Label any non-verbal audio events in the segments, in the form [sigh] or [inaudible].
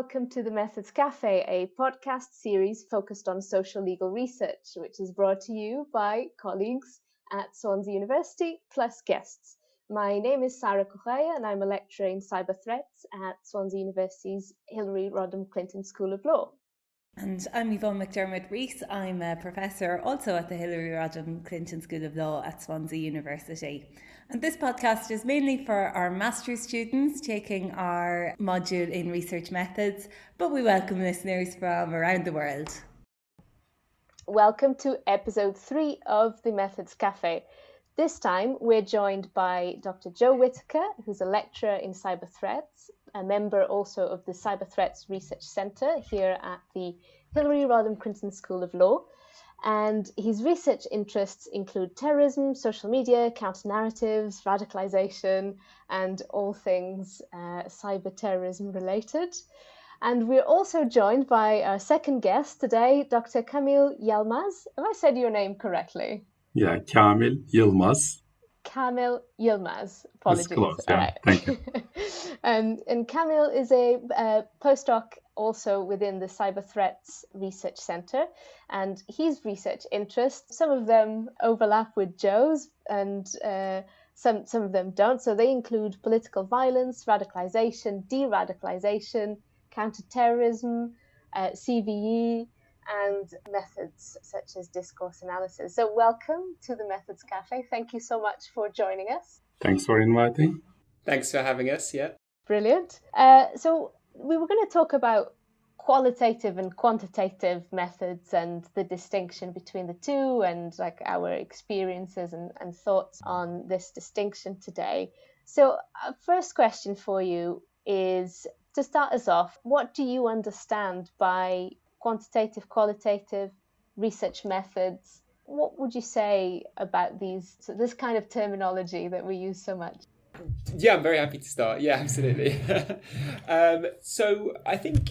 welcome to the Methods Cafe, a podcast series focused on social legal research, which is brought to you by colleagues at Swansea University plus guests. My name is Sara Correia, and I'm a lecturer in cyber threats at Swansea University's Hillary Rodham Clinton School of Law. And I'm Yvonne McDermott Rees. I'm a professor also at the Hillary Rodham Clinton School of Law at Swansea University. And this podcast is mainly for our master's students taking our module in research methods, but we welcome listeners from around the world. Welcome to episode three of the Methods Cafe. This time we're joined by Dr. Joe Whittaker, who's a lecturer in cyber threats, a member also of the Cyber Threats Research Centre here at the Hillary Rodham Clinton School of Law and his research interests include terrorism, social media, counter narratives, radicalization, and all things uh, cyber terrorism related. And we're also joined by our second guest today, Dr. Kamil Yilmaz. Have I said your name correctly? Yeah, Kamil Yilmaz. Kamil Yilmaz. Apologies. Close, yeah. Right. Thank you. [laughs] and, and Kamil is a uh, postdoc also within the Cyber Threats Research Center. And his research interests, some of them overlap with Joe's, and uh, some, some of them don't. So they include political violence, radicalization, de radicalization, counterterrorism, uh, CVE, and methods such as discourse analysis. So, welcome to the Methods Cafe. Thank you so much for joining us. Thanks for inviting. Thanks for having us. Yeah. Brilliant. Uh, so, we were going to talk about qualitative and quantitative methods and the distinction between the two and like our experiences and, and thoughts on this distinction today. So, uh, first question for you is to start us off, what do you understand by quantitative, qualitative research methods? What would you say about these, so this kind of terminology that we use so much? Yeah, I'm very happy to start. Yeah, absolutely. [laughs] um, so I think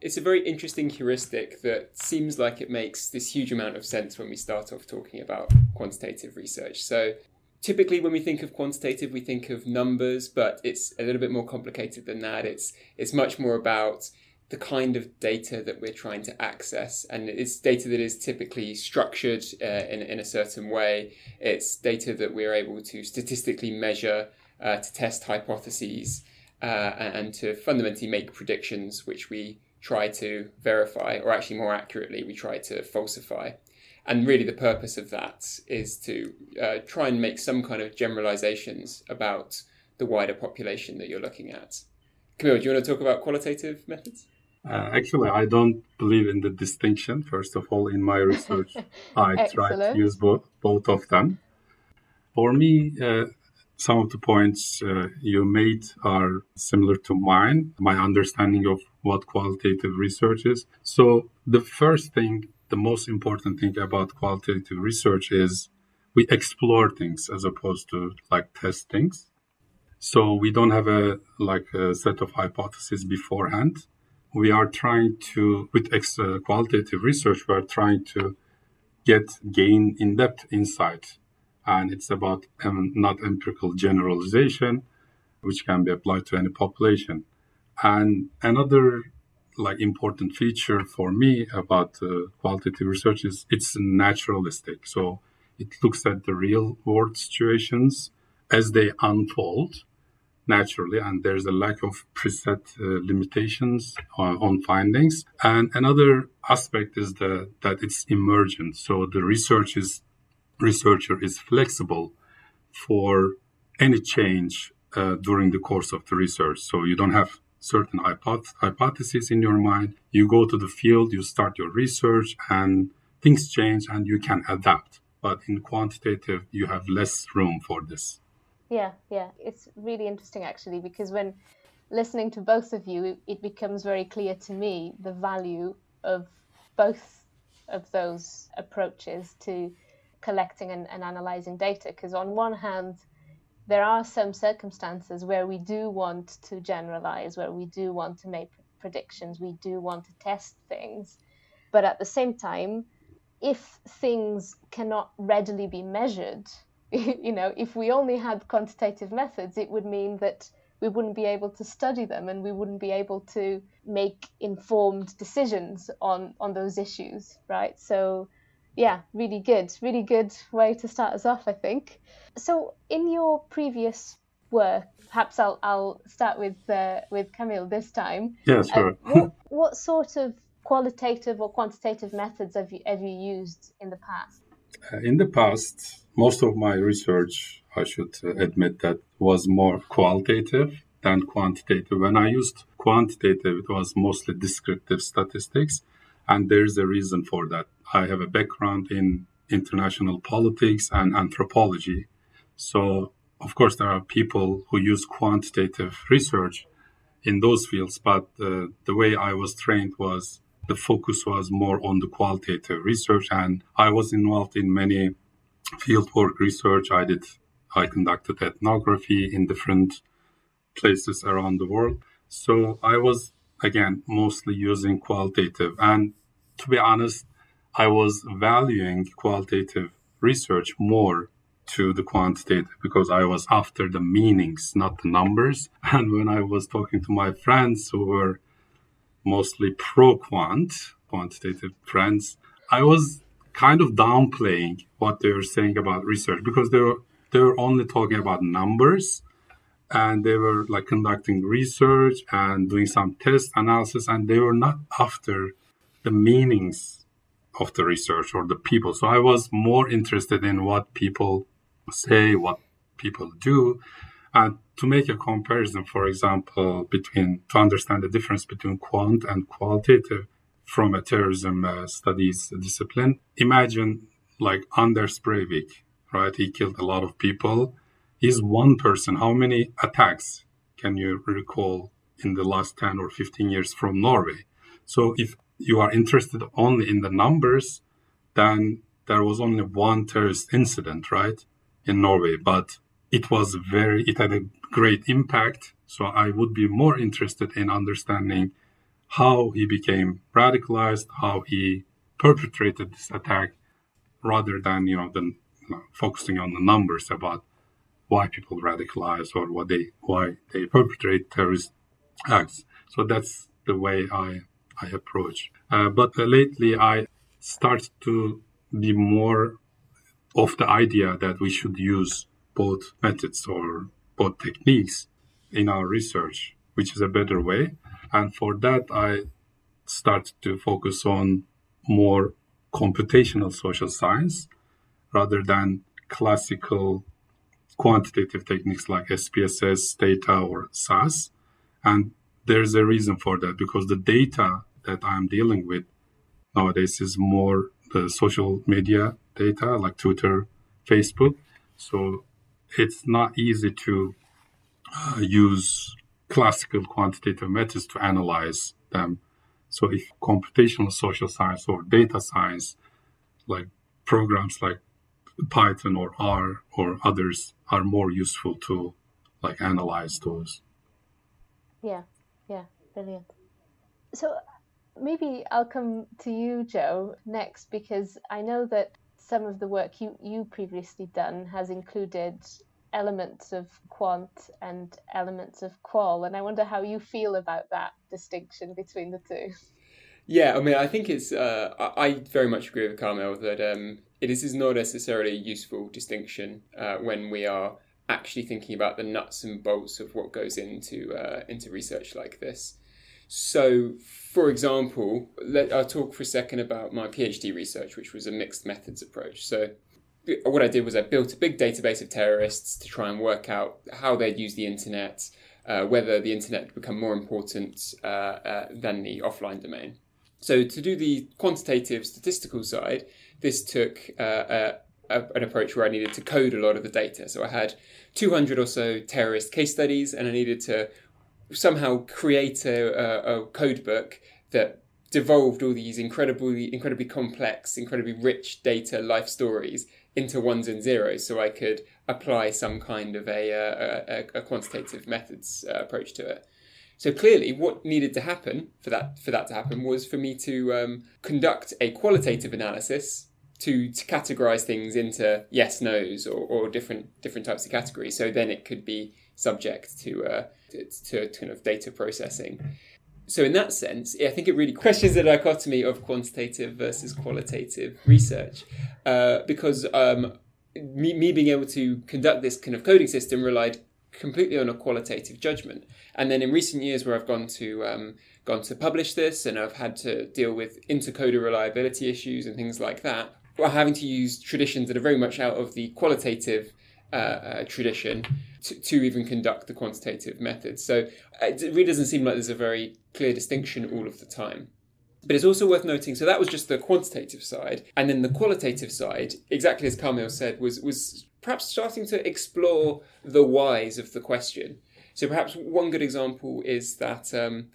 it's a very interesting heuristic that seems like it makes this huge amount of sense when we start off talking about quantitative research. So typically when we think of quantitative we think of numbers but it's a little bit more complicated than that it's it's much more about the kind of data that we're trying to access and it's data that is typically structured uh, in, in a certain way it's data that we're able to statistically measure uh, to test hypotheses uh, and to fundamentally make predictions which we try to verify, or actually more accurately, we try to falsify. And really, the purpose of that is to uh, try and make some kind of generalizations about the wider population that you're looking at. Kamil, do you want to talk about qualitative methods? Uh, actually, I don't believe in the distinction. First of all, in my research, [laughs] I try to use both both of them. For me, uh, some of the points uh, you made are similar to mine, my understanding of what qualitative research is. So, the first thing, the most important thing about qualitative research is we explore things as opposed to like test things. So, we don't have a like a set of hypotheses beforehand. We are trying to, with ex- uh, qualitative research, we are trying to get gain in depth insight and it's about um, not empirical generalization, which can be applied to any population. And another like important feature for me about uh, qualitative research is it's naturalistic. So it looks at the real world situations as they unfold naturally, and there's a lack of preset uh, limitations on, on, findings. And another aspect is the, that it's emergent. So the research is researcher is flexible for any change uh, during the course of the research. So you don't have certain hypoth- hypotheses in your mind. You go to the field, you start your research, and things change and you can adapt. But in quantitative, you have less room for this. Yeah, yeah. It's really interesting actually because when listening to both of you, it becomes very clear to me the value of both of those approaches to collecting and, and analyzing data because on one hand there are some circumstances where we do want to generalize where we do want to make predictions we do want to test things but at the same time if things cannot readily be measured [laughs] you know if we only had quantitative methods it would mean that we wouldn't be able to study them and we wouldn't be able to make informed decisions on on those issues right? So yeah really good really good way to start us off i think. So in your previous work perhaps i'll i'll start with uh, with Kamil this time. Yeah sure. uh, what, what sort of qualitative or quantitative methods have you have you used in the past? uh, in the past most of my research i should admit that was more qualitative than quantitative when i used quantitative it was mostly descriptive statistics and there's a reason for that I have a background in international politics and anthropology. So, of course, there are people who use quantitative research in those fields, but uh, the way I was trained was the focus was more on the qualitative research, and I was involved in many fieldwork research. I did, I conducted ethnography in different places around the world. So I was again mostly using qualitative, and to be honest, I was valuing qualitative research more to the quantitative because I was after the meanings, not the numbers. [laughs] And when I was talking to my friends who were mostly pro quant, quantitative friends, I was kind of downplaying what they were saying about research because they were they were only talking about numbers and they were like conducting research and doing some test analysis and they were not after the meanings of the research or the people. So I was more interested in what people say, what people do. And to make a comparison, for example, between to understand the difference between quant and qualitative from a terrorism uh, studies discipline, imagine like Anders Breivik, right? He killed a lot of people. He's one person. How many attacks can you recall in the last 10 or 15 years from Norway? So if you are interested only in the numbers, then there was only one terrorist incident, right, in Norway, but it was very, it had a great impact. So I would be more interested in understanding how he became radicalized, how he perpetrated this attack, rather than you know, the, you know, focusing on the numbers about why people radicalize or what they why they perpetrate terrorist acts. So that's the way I I approach. Uh, but uh, lately, I start to be more of the idea that we should use both methods or both techniques in our research, which is a better way. And for that, I start to focus on more computational social science rather than classical quantitative techniques like SPSS, Stata, or SAS. And there's a reason for that because the data that I'm dealing with nowadays is more the social media data like Twitter, Facebook. So it's not easy to uh, use classical quantitative methods to analyze them. So if computational social science or data science, like programs like Python or R or others are more useful to like analyze those. Yeah, yeah, brilliant. So maybe I'll come to you, Joe, next because I know that some of the work you you previously done has included elements of quant and elements of qual, and I wonder how you feel about that distinction between the two. Yeah, I mean, I think it's. Uh, I very much agree with Kamil that um, is not necessarily a useful distinction uh, when we are actually thinking about the nuts and bolts of what goes into uh, into research like this. So, for example, let, I'll talk for a second about my PhD research, which was a mixed methods approach. So, what I did was I built a big database of terrorists to try and work out how they'd use the internet, uh, whether the internet become more important uh, uh, than the offline domain. So, to do the quantitative statistical side, this took uh, an approach where I needed to code a lot of the data. So, I had 200 or so terrorist case studies, and I needed to somehow create a, a, code book that devolved all these incredibly incredibly complex, incredibly rich data life stories into ones and zeros, so I could apply some kind of a, a, a quantitative methods uh, approach to it. So clearly, what needed to happen for that for that to happen was for me to um, conduct a qualitative analysis to, to categorize things into yes, nos, or, or different different types of categories. So then it could be subject to uh, to, to kind of data processing. So in that sense, I think it really questions the dichotomy of quantitative versus qualitative research, uh, because um, me, me being able to conduct this kind of coding system relied completely on a qualitative judgment. And then in recent years, where I've gone to um, gone to publish this, and I've had to deal with intercoder reliability issues and things like that, we're having to use traditions that are very much out of the qualitative uh, uh, tradition to, to, even conduct the quantitative methods. So it really doesn't seem like there's a very clear distinction all of the time. But it's also worth noting, so that was just the quantitative side. And then the qualitative side, exactly as Kamil said, was, was perhaps starting to explore the whys of the question. So perhaps one good example is that um,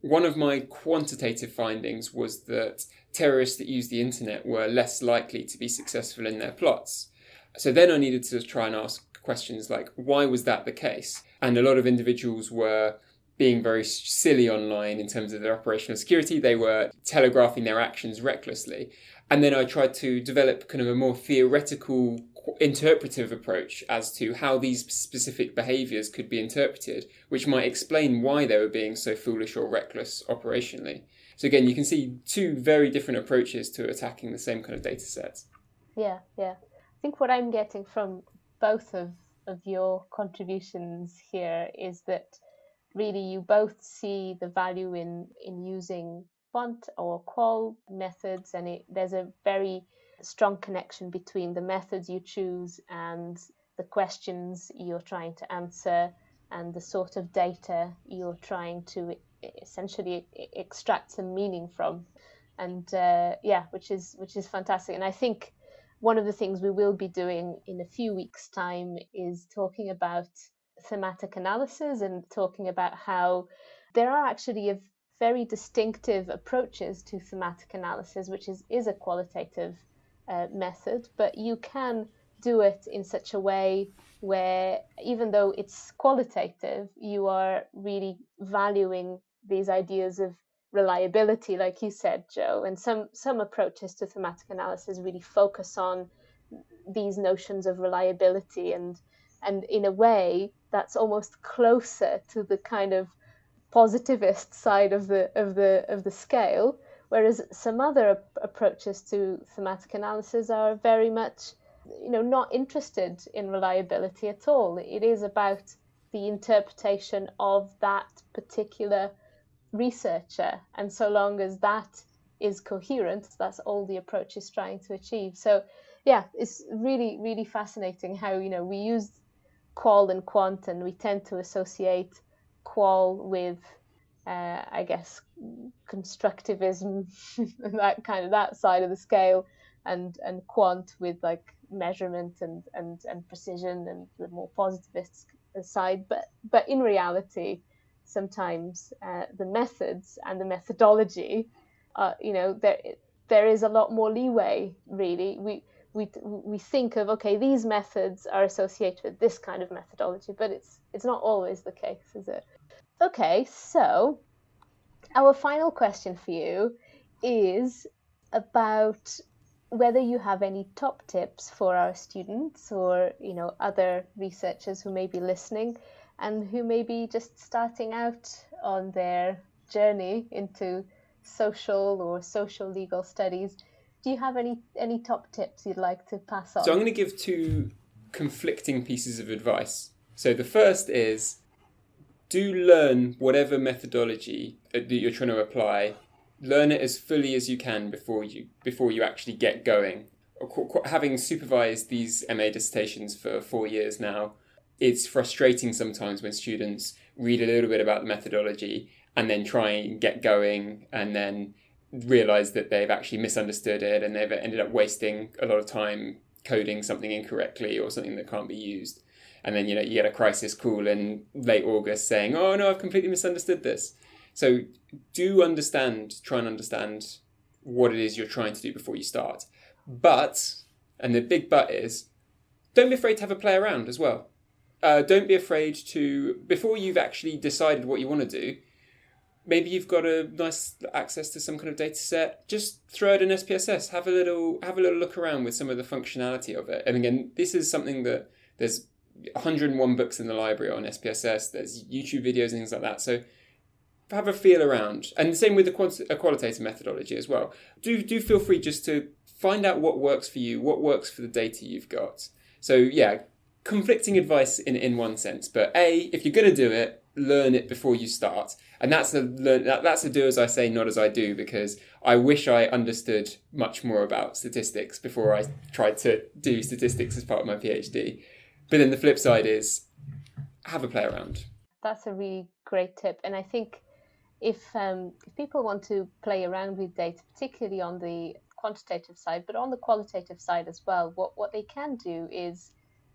one of my quantitative findings was that terrorists that use the internet were less likely to be successful in their plots. So then I needed to try and ask questions like, why was that the case? And a lot of individuals were being very silly online in terms of their operational security. They were telegraphing their actions recklessly. And then I tried to develop kind of a more theoretical interpretive approach as to how these specific behaviors could be interpreted, which might explain why they were being so foolish or reckless operationally. So again, you can see two very different approaches to attacking the same kind of data sets. Yeah, yeah. I think what I'm getting from both of, of your contributions here is that really you both see the value in, in using quant or qual methods and it, there's a very strong connection between the methods you choose and the questions you're trying to answer and the sort of data you're trying to essentially extract some meaning from. And uh, yeah which is which is fantastic. And i think one of the things we will be doing in a few weeks time is talking about thematic analysis and talking about how there are actually very distinctive approaches to thematic analysis which is is a qualitative uh, method, but you can do it in such a way where even though it's qualitative, you are really valuing these ideas of reliability, like you said, Joe. And some some approaches to thematic analysis really focus on these notions of reliability and and in a way that's almost closer to the kind of positivist side of the of the of the scale Whereas some other approaches to thematic analysis are very much, you know, not interested in reliability at all. It is about the interpretation of that particular researcher, and so long as that is coherent, that's all the approach is trying to achieve. So, yeah, it's really, really fascinating how you know we use qual and quant, and we tend to associate qual with uh, I guess constructivism, [laughs] that kind of that side of the scale, and and quant with like measurement and and and precision and the more positivist side. But but in reality, sometimes uh, the methods and the methodology, uh, you know, there there is a lot more leeway. Really, we we we think of okay, these methods are associated with this kind of methodology, but it's it's not always the case, is it? Okay, so our final question for you is about whether you have any top tips for our students or you know other researchers who may be listening and who may be just starting out on their journey into social or social legal studies do you have any any top tips you'd like to pass on so i'm going to give two conflicting pieces of advice so the first is do learn whatever methodology that you're trying to apply. Learn it as fully as you can before you before you actually get going. Having supervised these MA dissertations for four years now, it's frustrating sometimes when students read a little bit about the methodology and then try and get going and then realize that they've actually misunderstood it and they've ended up wasting a lot of time coding something incorrectly or something that can't be used and then you know you get a crisis call in late August saying, "Oh no, I've completely misunderstood this." So do understand, try and understand what it is you're trying to do before you start. But, and the big but is, don't be afraid to have a play around as well. Uh, don't be afraid to before you've actually decided what you want to do. maybe you've got a nice access to some kind of data set just throw it in spss have a little have a little look around with some of the functionality of it and again this is something that there's 101 books in the library on spss there's youtube videos and things like that so have a feel around and the same with the quant- qualitative methodology as well do do feel free just to find out what works for you what works for the data you've got so yeah conflicting advice in, in one sense but a if you're going to do it learn it before you start. And that's a learn, that, that's a do as I say, not as I do, because I wish I understood much more about statistics before I tried to do statistics as part of my PhD. But then the flip side is have a play around. That's a really great tip, and I think if um, if people want to play around with data, particularly on the quantitative side, but on the qualitative side as well, what what they can do is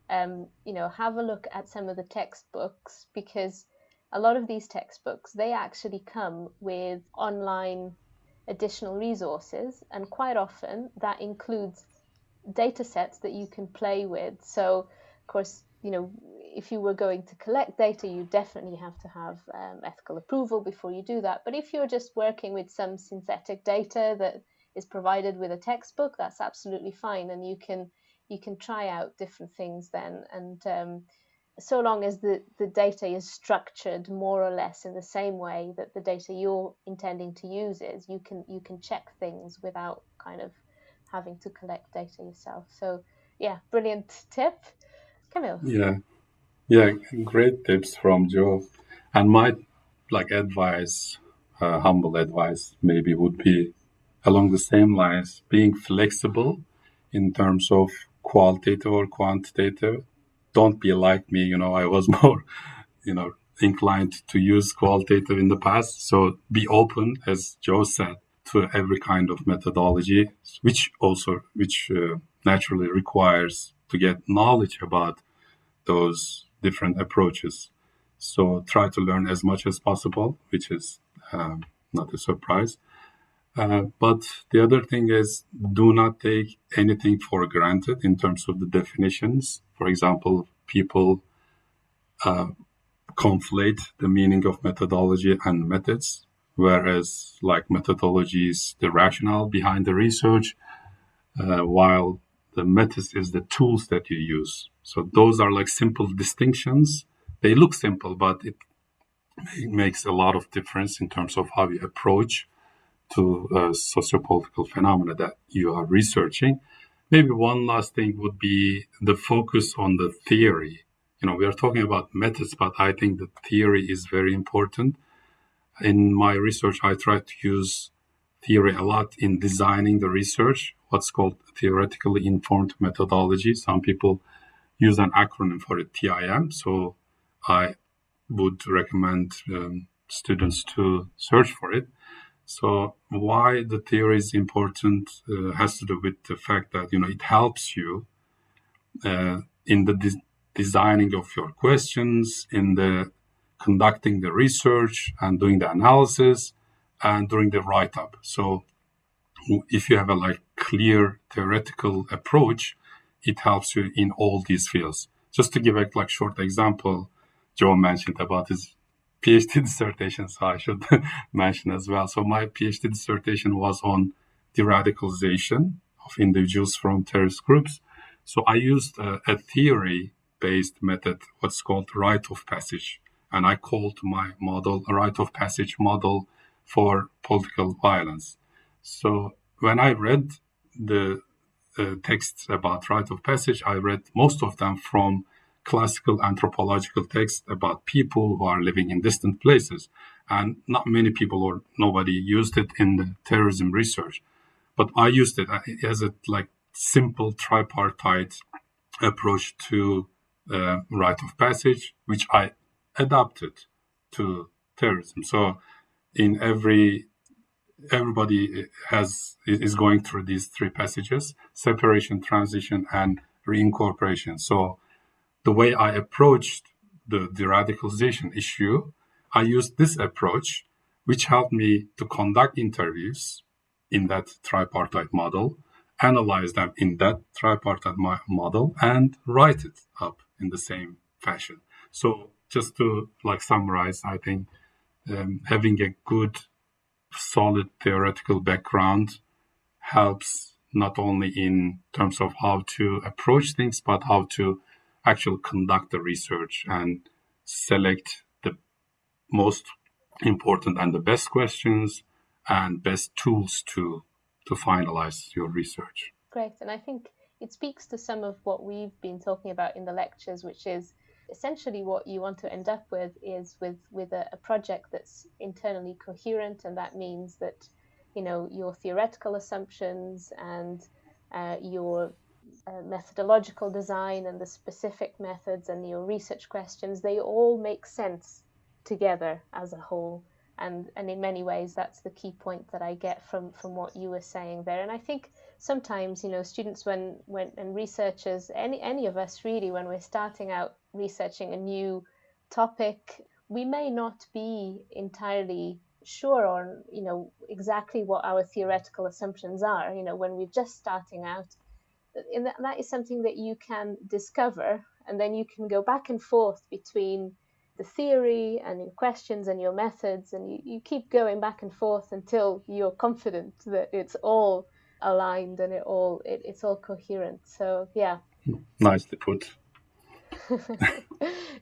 um, you know have a look at some of the textbooks because a lot of these textbooks, they actually come with online additional resources, and quite often that includes data sets that you can play with. So, of course, you know, if you were going to collect data, you definitely have to have um, ethical approval before you do that. But if you're just working with some synthetic data that is provided with a textbook, that's absolutely fine, and you can you can try out different things then and um, so long as the, the data is structured more or less in the same way that the data you're intending to use is, you can you can check things without kind of having to collect data yourself. So yeah, brilliant tip. Kamil. Yeah. Yeah, great tips from Joe. And my like advice, uh, humble advice maybe would be along the same lines, being flexible in terms of qualitative or quantitative don't be like me. You know, I was [laughs] more, you know, inclined to use qualitative in the past. So be open, as Joe said, to every kind of methodology, which also, which uh, naturally requires to get knowledge about those different approaches. So try to learn as much as possible, which is um, not a surprise. Uh, but the other thing is do not take anything for granted in terms of the definitions. For example, people uh, conflate the meaning of methodology and methods, whereas like methodology is the rationale behind the research, uh, while the methods is the tools that you use. So those are like simple distinctions. They look simple, but it makes a lot of difference in terms of how you approach to uh, sociopolitical phenomena that you are researching. Maybe one last thing would be the focus on the theory. You know, we are talking about methods, but I think the theory is very important. In my research, I try to use theory a lot in designing the research, what's called theoretically informed methodology. Some people use an acronym for it, TIM. So I would recommend um, students to search for it. So why the theory is important uh, has to do with the fact that you know it helps you uh, in the de- designing of your questions, in the conducting the research and doing the analysis, and doing the write up. So if you have a like clear theoretical approach, it helps you in all these fields. Just to give a like short example, Joe mentioned about his [laughs] PhD dissertation, so I should [laughs] mention as well. So my PhD dissertation was on the radicalization of individuals from terrorist groups. So I used a, a theory-based method, what's called rite of passage, and I called my model a rite of passage model for political violence. So when I read the uh, texts about rite of passage, I read most of them from classical anthropological texts about people who are living in distant places. And not many people or nobody used it in the terrorism research. But I used it as a like simple tripartite approach to uh, rite of passage, which I adapted to terrorism. So in every everybody has is going through these three passages separation transition and reincorporation so the way I approached the de-radicalization issue, I used this approach, which helped me to conduct interviews in that tripartite model, analyze them in that tripartite model, and write it up in the same fashion. So just to like summarize, I think um, having a good, solid theoretical background helps not only in terms of how to approach things, but how to actually conduct the research and select the most important and the best questions and best tools to to finalize your research. Great, and I think it speaks to some of what we've been talking about in the lectures, which is essentially what you want to end up with is with with a, a project that's internally coherent, and that means that you know your theoretical assumptions and uh, your uh, methodological design and the specific methods and your research questions they all make sense together as a whole. And and in many ways that's the key point that I get from from what you were saying there. And I think sometimes you know students when when and researchers any any of us really when we're starting out researching a new topic we may not be entirely sure on you know exactly what our theoretical assumptions are. You know when we're just starting out and that, is something that you can discover and then you can go back and forth between the theory and your questions and your methods and you, you keep going back and forth until you're confident that it's all aligned and it all it, it's all coherent so yeah nicely put [laughs]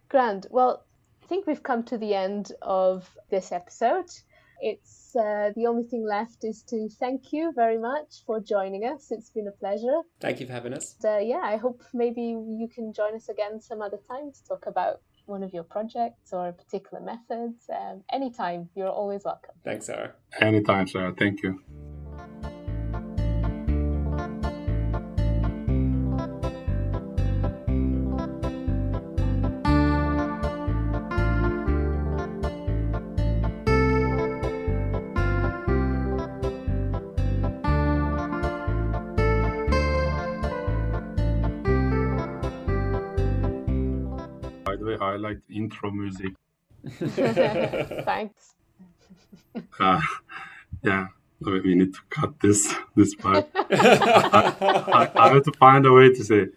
grand well i think we've come to the end of this episode it's uh, the only thing left is to thank you very much for joining us. It's been a pleasure. Thank you for having us. Uh, yeah, I hope maybe you can join us again some other time to talk about one of your projects or a particular methods. Um, anytime, you're always welcome. Thanks, Sara. Anytime, Sara. Thank you. Like intro music. [laughs] Thanks. Uh, [laughs] yeah, we need to cut this this part. [laughs] I, I, I, have to find a way to say